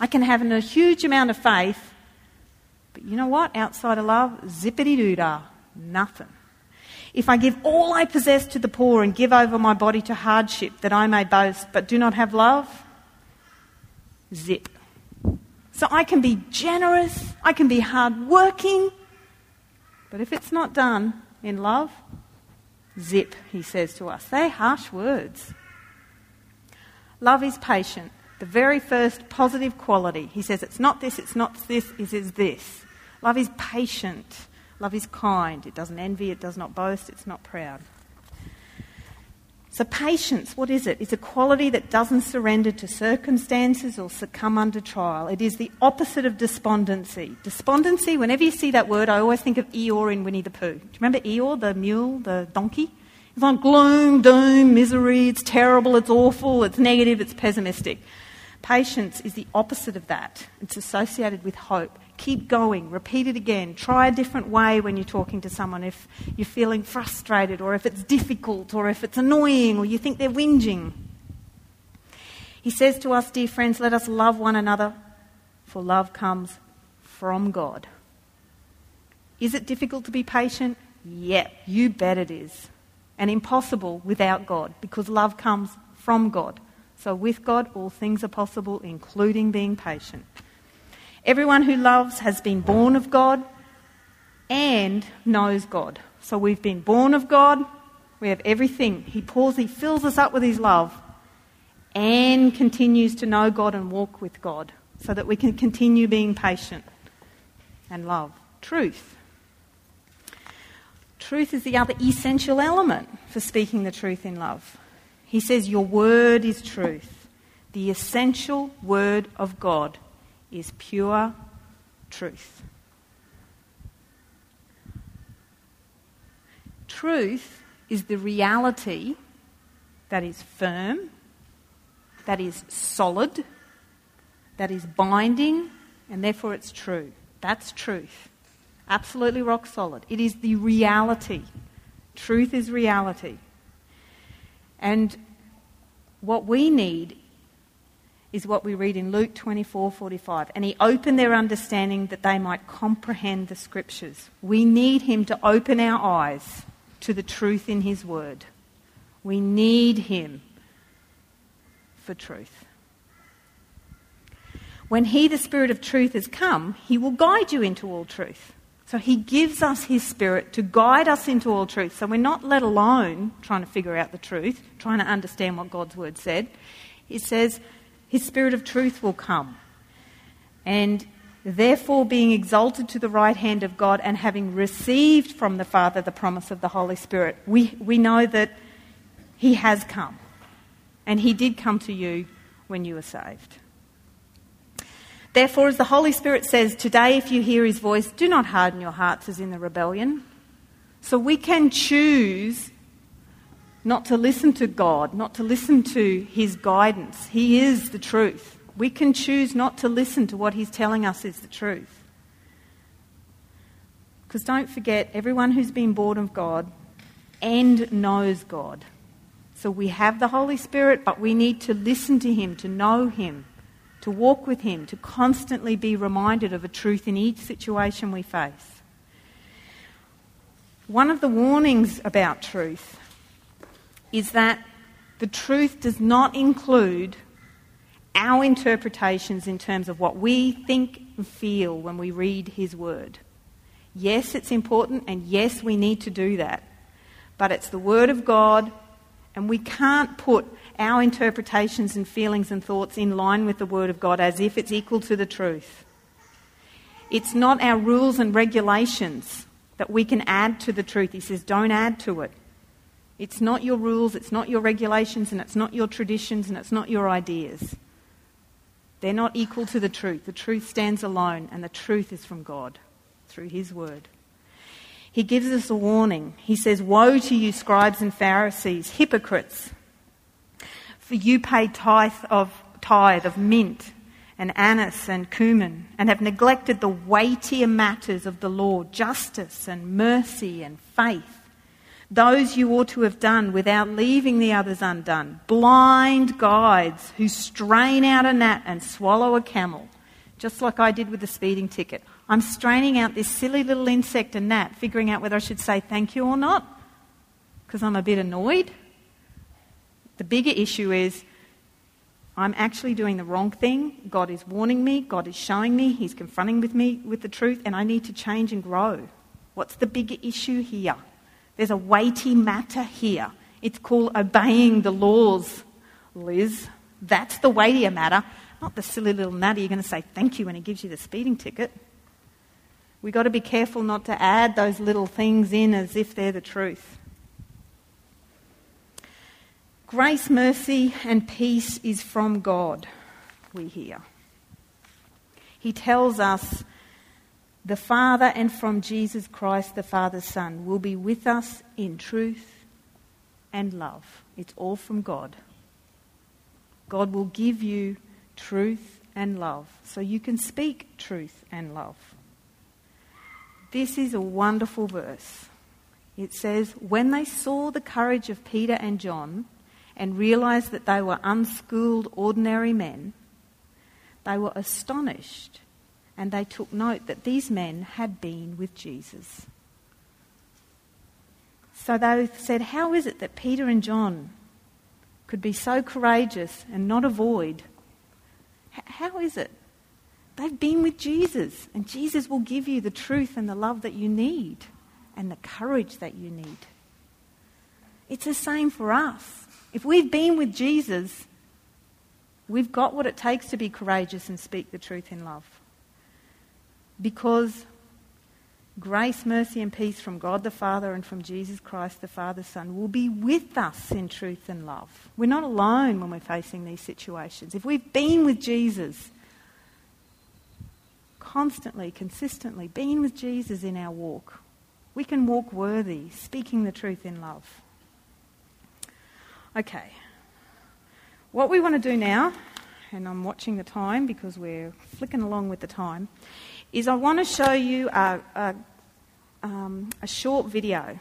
I can have a huge amount of faith, but you know what? Outside of love, zippity doo dah, nothing. If I give all I possess to the poor and give over my body to hardship that I may boast, but do not have love, zip. So I can be generous, I can be hardworking, but if it's not done in love, zip, he says to us. They're harsh words. Love is patient. The very first positive quality. He says it's not this, it's not this, it is this. Love is patient. Love is kind. It doesn't envy, it does not boast, it's not proud. So, patience, what is it? It's a quality that doesn't surrender to circumstances or succumb under trial. It is the opposite of despondency. Despondency, whenever you see that word, I always think of Eeyore in Winnie the Pooh. Do you remember Eeyore, the mule, the donkey? It's like gloom, doom, misery, it's terrible, it's awful, it's negative, it's pessimistic. Patience is the opposite of that. It's associated with hope. Keep going, repeat it again. Try a different way when you're talking to someone if you're feeling frustrated or if it's difficult or if it's annoying or you think they're whinging. He says to us, dear friends, let us love one another, for love comes from God. Is it difficult to be patient? Yeah, you bet it is. And impossible without God, because love comes from God. So with God, all things are possible, including being patient. Everyone who loves has been born of God and knows God. So we've been born of God, we have everything. He pours, He fills us up with His love and continues to know God and walk with God so that we can continue being patient and love. Truth. Truth is the other essential element for speaking the truth in love. He says, Your word is truth. The essential word of God is pure truth. Truth is the reality that is firm, that is solid, that is binding, and therefore it's true. That's truth. Absolutely rock solid. It is the reality. Truth is reality. And what we need is what we read in Luke 24:45. And he opened their understanding that they might comprehend the scriptures. We need him to open our eyes to the truth in his word. We need him for truth. When he, the Spirit of truth, has come, he will guide you into all truth. So he gives us his Spirit to guide us into all truth. So we're not let alone trying to figure out the truth, trying to understand what God's word said. He says, his Spirit of truth will come. And therefore, being exalted to the right hand of God and having received from the Father the promise of the Holy Spirit, we, we know that He has come. And He did come to you when you were saved. Therefore, as the Holy Spirit says, today if you hear His voice, do not harden your hearts as in the rebellion. So we can choose not to listen to God, not to listen to His guidance. He is the truth. We can choose not to listen to what He's telling us is the truth. Because don't forget, everyone who's been born of God and knows God. So we have the Holy Spirit, but we need to listen to Him, to know Him, to walk with Him, to constantly be reminded of a truth in each situation we face. One of the warnings about truth is that the truth does not include our interpretations in terms of what we think and feel when we read His Word. Yes, it's important, and yes, we need to do that. But it's the Word of God, and we can't put our interpretations and feelings and thoughts in line with the Word of God as if it's equal to the truth. It's not our rules and regulations that we can add to the truth. He says, don't add to it. It's not your rules, it's not your regulations, and it's not your traditions, and it's not your ideas. They're not equal to the truth. The truth stands alone, and the truth is from God through His Word. He gives us a warning. He says, Woe to you, scribes and Pharisees, hypocrites! For you pay tithe of, tithe of mint and anise and cumin, and have neglected the weightier matters of the law, justice and mercy and faith. Those you ought to have done without leaving the others undone. Blind guides who strain out a gnat and swallow a camel, just like I did with the speeding ticket. I'm straining out this silly little insect and gnat, figuring out whether I should say thank you or not, because I'm a bit annoyed. The bigger issue is I'm actually doing the wrong thing. God is warning me, God is showing me, He's confronting with me with the truth, and I need to change and grow. What's the bigger issue here? There's a weighty matter here. It's called obeying the laws, Liz. That's the weightier matter, not the silly little natter you're going to say thank you when he gives you the speeding ticket. We've got to be careful not to add those little things in as if they're the truth. Grace, mercy, and peace is from God, we hear. He tells us the Father and from Jesus Christ, the Father's Son, will be with us in truth and love. It's all from God. God will give you truth and love so you can speak truth and love. This is a wonderful verse. It says, When they saw the courage of Peter and John, and realized that they were unschooled, ordinary men, they were astonished and they took note that these men had been with Jesus. So they said, How is it that Peter and John could be so courageous and not avoid? How is it? They've been with Jesus, and Jesus will give you the truth and the love that you need and the courage that you need. It's the same for us. If we've been with Jesus, we've got what it takes to be courageous and speak the truth in love. Because grace, mercy, and peace from God the Father and from Jesus Christ the Father's Son will be with us in truth and love. We're not alone when we're facing these situations. If we've been with Jesus, constantly, consistently, been with Jesus in our walk, we can walk worthy, speaking the truth in love. Okay. What we want to do now, and I'm watching the time because we're flicking along with the time, is I want to show you a, a, um, a short video.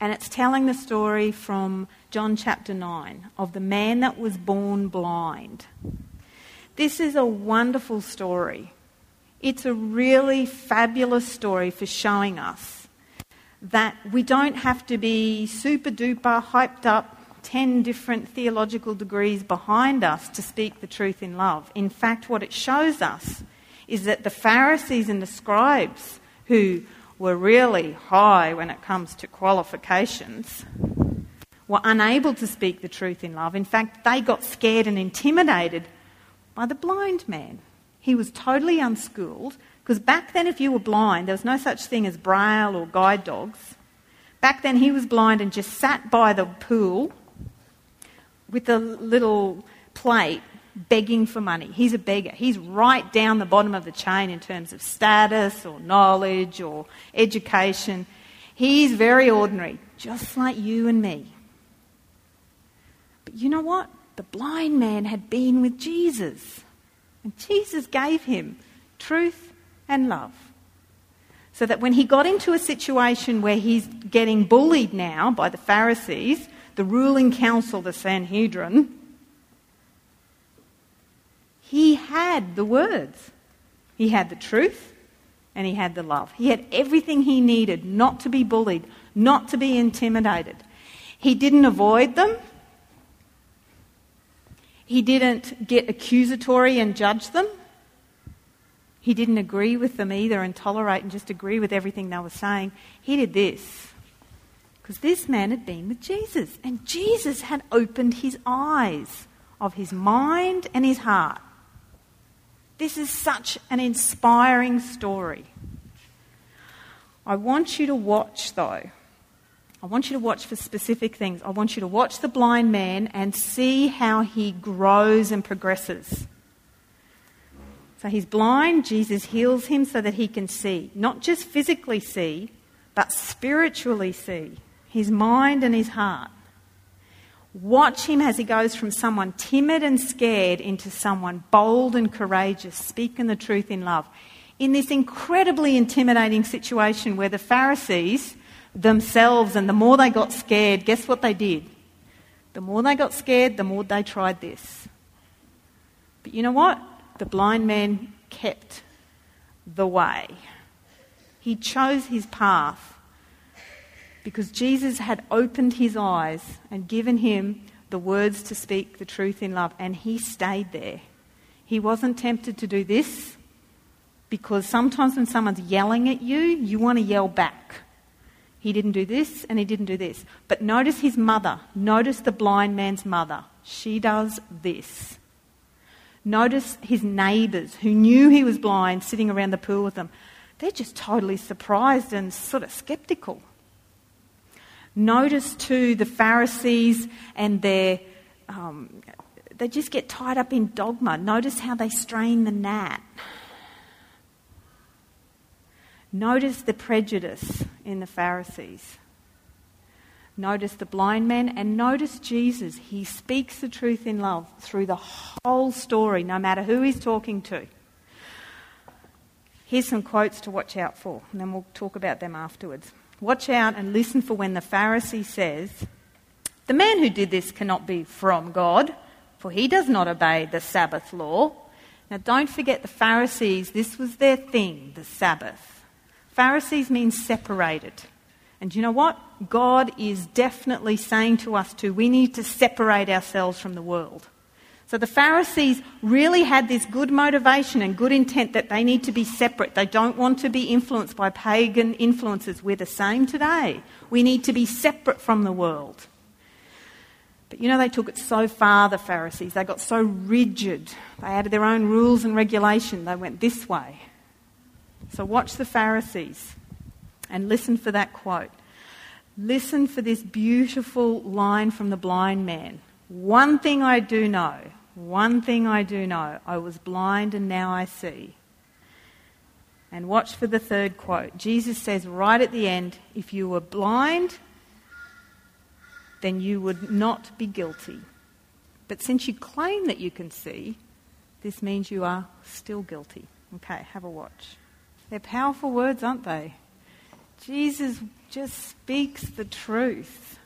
And it's telling the story from John chapter 9 of the man that was born blind. This is a wonderful story. It's a really fabulous story for showing us that we don't have to be super duper hyped up 10 different theological degrees behind us to speak the truth in love. In fact, what it shows us is that the Pharisees and the scribes, who were really high when it comes to qualifications, were unable to speak the truth in love. In fact, they got scared and intimidated by the blind man. He was totally unschooled, because back then, if you were blind, there was no such thing as braille or guide dogs. Back then, he was blind and just sat by the pool with a little plate begging for money. He's a beggar. He's right down the bottom of the chain in terms of status or knowledge or education. He's very ordinary, just like you and me. But you know what? The blind man had been with Jesus, and Jesus gave him truth and love. So that when he got into a situation where he's getting bullied now by the Pharisees, the ruling council, the Sanhedrin, he had the words. He had the truth and he had the love. He had everything he needed not to be bullied, not to be intimidated. He didn't avoid them. He didn't get accusatory and judge them. He didn't agree with them either and tolerate and just agree with everything they were saying. He did this. Because this man had been with Jesus, and Jesus had opened his eyes of his mind and his heart. This is such an inspiring story. I want you to watch, though. I want you to watch for specific things. I want you to watch the blind man and see how he grows and progresses. So he's blind, Jesus heals him so that he can see. Not just physically see, but spiritually see. His mind and his heart. Watch him as he goes from someone timid and scared into someone bold and courageous, speaking the truth in love. In this incredibly intimidating situation where the Pharisees themselves, and the more they got scared, guess what they did? The more they got scared, the more they tried this. But you know what? the blind man kept the way. He chose his path because Jesus had opened his eyes and given him the words to speak the truth in love, and he stayed there. He wasn't tempted to do this because sometimes when someone's yelling at you, you want to yell back. He didn't do this and he didn't do this. But notice his mother. Notice the blind man's mother. She does this. Notice his neighbours who knew he was blind sitting around the pool with them. They're just totally surprised and sort of skeptical. Notice too the Pharisees and their. Um, they just get tied up in dogma. Notice how they strain the gnat. Notice the prejudice in the Pharisees. Notice the blind man and notice Jesus. He speaks the truth in love through the whole story, no matter who he's talking to. Here's some quotes to watch out for, and then we'll talk about them afterwards. Watch out and listen for when the Pharisee says, The man who did this cannot be from God, for he does not obey the Sabbath law. Now, don't forget the Pharisees, this was their thing, the Sabbath. Pharisees means separated. And you know what? God is definitely saying to us too, we need to separate ourselves from the world. So the Pharisees really had this good motivation and good intent that they need to be separate. They don't want to be influenced by pagan influences. We're the same today. We need to be separate from the world. But you know, they took it so far, the Pharisees. They got so rigid. They added their own rules and regulation. They went this way. So watch the Pharisees. And listen for that quote. Listen for this beautiful line from the blind man. One thing I do know, one thing I do know, I was blind and now I see. And watch for the third quote. Jesus says right at the end if you were blind, then you would not be guilty. But since you claim that you can see, this means you are still guilty. Okay, have a watch. They're powerful words, aren't they? Jesus just speaks the truth.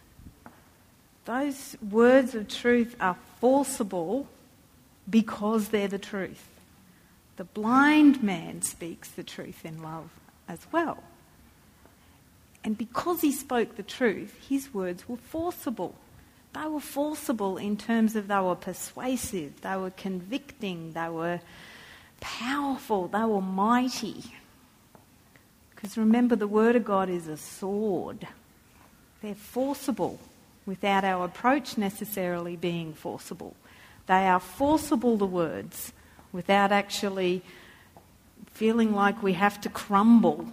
Those words of truth are forcible because they're the truth. The blind man speaks the truth in love as well. And because he spoke the truth, his words were forcible. They were forcible in terms of they were persuasive, they were convicting, they were powerful, they were mighty. Because remember, the Word of God is a sword. They're forcible without our approach necessarily being forcible. They are forcible, the words, without actually feeling like we have to crumble.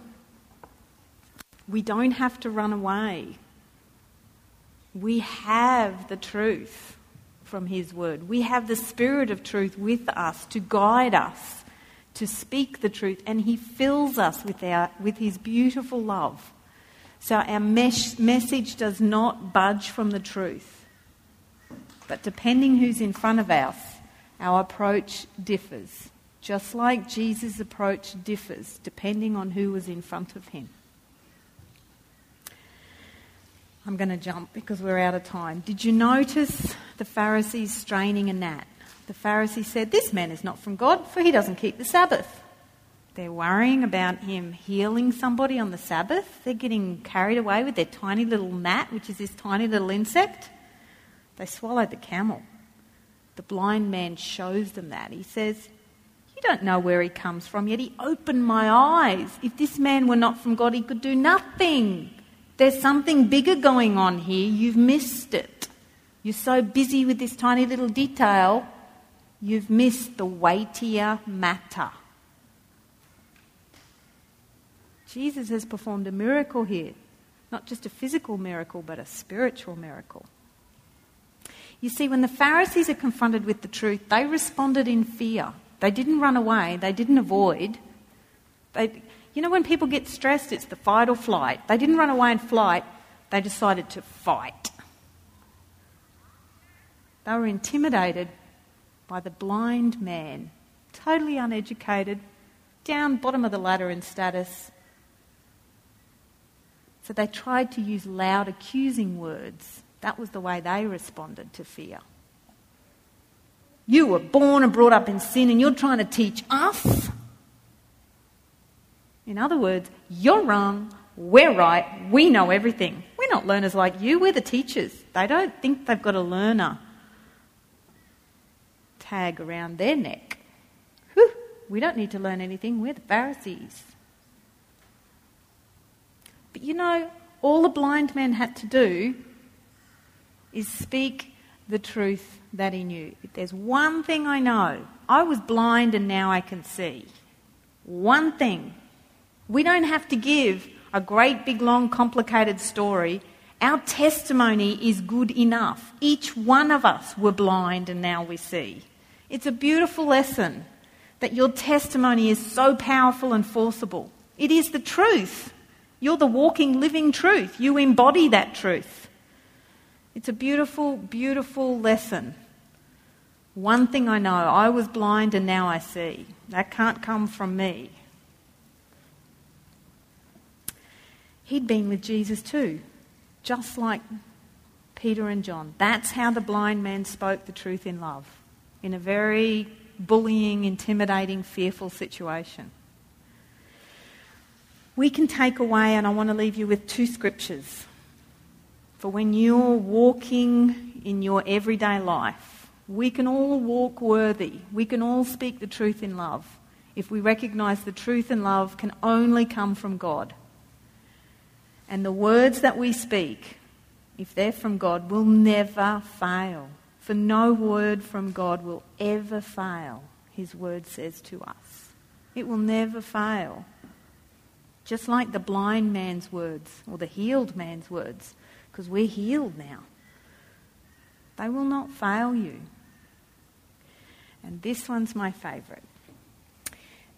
We don't have to run away. We have the truth from His Word. We have the Spirit of truth with us to guide us to speak the truth, and He fills us with, our, with His beautiful love. So our mes- message does not budge from the truth. But depending who's in front of us, our approach differs. Just like Jesus' approach differs depending on who was in front of him. I'm going to jump because we're out of time. Did you notice the Pharisees straining a gnat? The Pharisees said, This man is not from God, for he doesn't keep the Sabbath. They're worrying about him healing somebody on the Sabbath. They're getting carried away with their tiny little gnat, which is this tiny little insect. They swallowed the camel. The blind man shows them that. He says, You don't know where he comes from, yet he opened my eyes. If this man were not from God, he could do nothing. There's something bigger going on here. You've missed it. You're so busy with this tiny little detail you've missed the weightier matter. Jesus has performed a miracle here. Not just a physical miracle, but a spiritual miracle. You see, when the Pharisees are confronted with the truth, they responded in fear. They didn't run away, they didn't avoid. They, you know, when people get stressed, it's the fight or flight. They didn't run away and flight, they decided to fight. They were intimidated by the blind man, totally uneducated, down bottom of the ladder in status. So they tried to use loud, accusing words. That was the way they responded to fear. You were born and brought up in sin, and you're trying to teach us? In other words, you're wrong, we're right, we know everything. We're not learners like you, we're the teachers. They don't think they've got a learner tag around their neck. Whew, we don't need to learn anything, we're the Pharisees. But you know, all the blind man had to do is speak the truth that he knew. If there's one thing I know, I was blind and now I can see. One thing. We don't have to give a great, big, long, complicated story. Our testimony is good enough. Each one of us were blind and now we see. It's a beautiful lesson that your testimony is so powerful and forcible. It is the truth. You're the walking, living truth. You embody that truth. It's a beautiful, beautiful lesson. One thing I know I was blind and now I see. That can't come from me. He'd been with Jesus too, just like Peter and John. That's how the blind man spoke the truth in love in a very bullying, intimidating, fearful situation. We can take away, and I want to leave you with two scriptures for when you're walking in your everyday life. We can all walk worthy. We can all speak the truth in love if we recognize the truth and love can only come from God. And the words that we speak, if they're from God, will never fail. For no word from God will ever fail, his word says to us. It will never fail. Just like the blind man's words or the healed man's words, because we're healed now. They will not fail you. And this one's my favourite.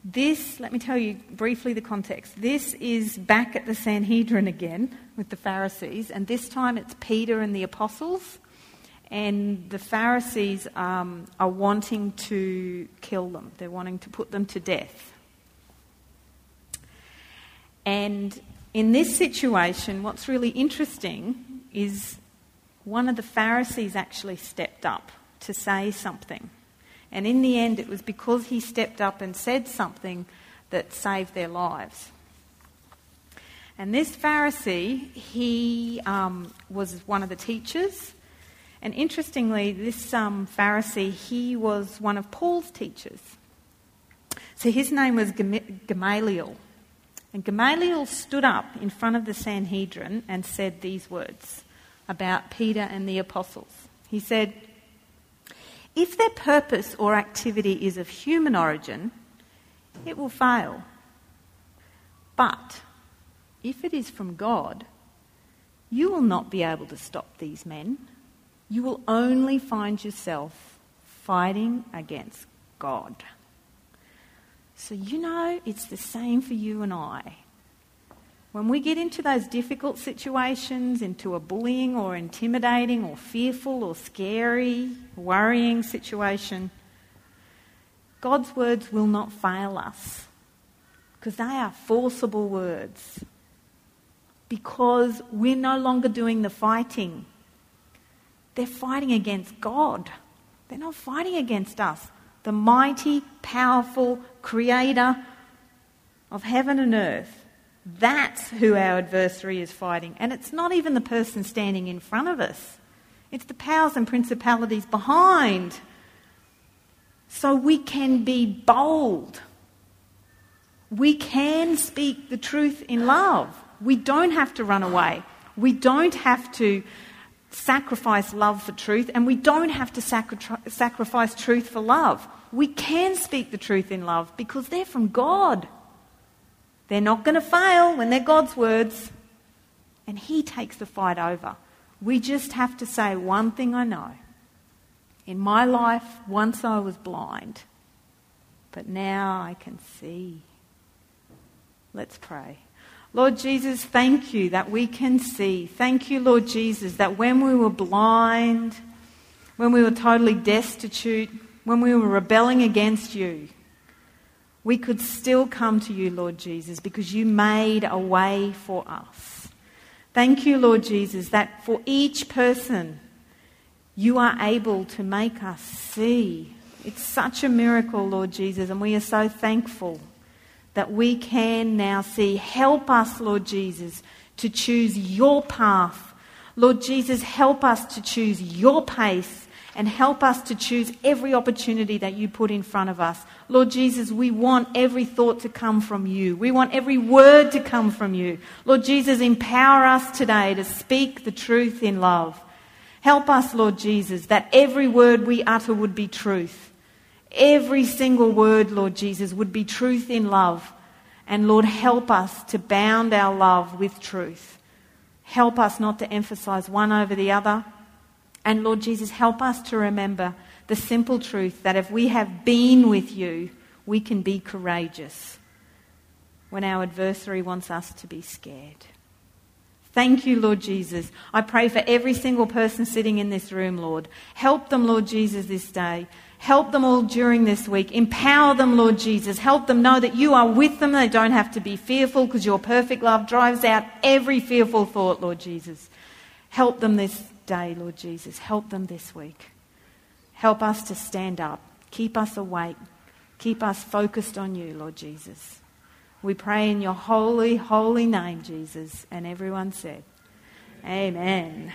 This, let me tell you briefly the context. This is back at the Sanhedrin again with the Pharisees, and this time it's Peter and the apostles and the Pharisees um, are wanting to kill them, they're wanting to put them to death. And in this situation, what's really interesting is one of the Pharisees actually stepped up to say something. And in the end, it was because he stepped up and said something that saved their lives. And this Pharisee, he um, was one of the teachers and interestingly, this um, Pharisee, he was one of Paul's teachers. So his name was Gamaliel. And Gamaliel stood up in front of the Sanhedrin and said these words about Peter and the apostles. He said, If their purpose or activity is of human origin, it will fail. But if it is from God, you will not be able to stop these men you will only find yourself fighting against God. So, you know, it's the same for you and I. When we get into those difficult situations, into a bullying or intimidating or fearful or scary, worrying situation, God's words will not fail us because they are forcible words. Because we're no longer doing the fighting they're fighting against God. They're not fighting against us. The mighty, powerful creator of heaven and earth. That's who our adversary is fighting. And it's not even the person standing in front of us, it's the powers and principalities behind. So we can be bold. We can speak the truth in love. We don't have to run away. We don't have to sacrifice love for truth, and we don't have to sacri- sacrifice truth for love. We can speak the truth in love because they're from God. They're not going to fail when they're God's words. And He takes the fight over. We just have to say, one thing I know. In my life, once I was blind, but now I can see. Let's pray. Lord Jesus, thank you that we can see. Thank you, Lord Jesus, that when we were blind, when we were totally destitute, when we were rebelling against you, we could still come to you, Lord Jesus, because you made a way for us. Thank you, Lord Jesus, that for each person, you are able to make us see. It's such a miracle, Lord Jesus, and we are so thankful that we can now see. Help us, Lord Jesus, to choose your path. Lord Jesus, help us to choose your pace and help us to choose every opportunity that you put in front of us. Lord Jesus, we want every thought to come from you. We want every word to come from you. Lord Jesus, empower us today to speak the truth in love. Help us, Lord Jesus, that every word we utter would be truth. Every single word, Lord Jesus, would be truth in love. And Lord, help us to bound our love with truth. Help us not to emphasize one over the other. And Lord Jesus, help us to remember the simple truth that if we have been with you, we can be courageous when our adversary wants us to be scared. Thank you, Lord Jesus. I pray for every single person sitting in this room, Lord. Help them, Lord Jesus, this day. Help them all during this week. Empower them, Lord Jesus. Help them know that you are with them. They don't have to be fearful because your perfect love drives out every fearful thought, Lord Jesus. Help them this day, Lord Jesus. Help them this week. Help us to stand up. Keep us awake. Keep us focused on you, Lord Jesus. We pray in your holy, holy name, Jesus. And everyone said, Amen.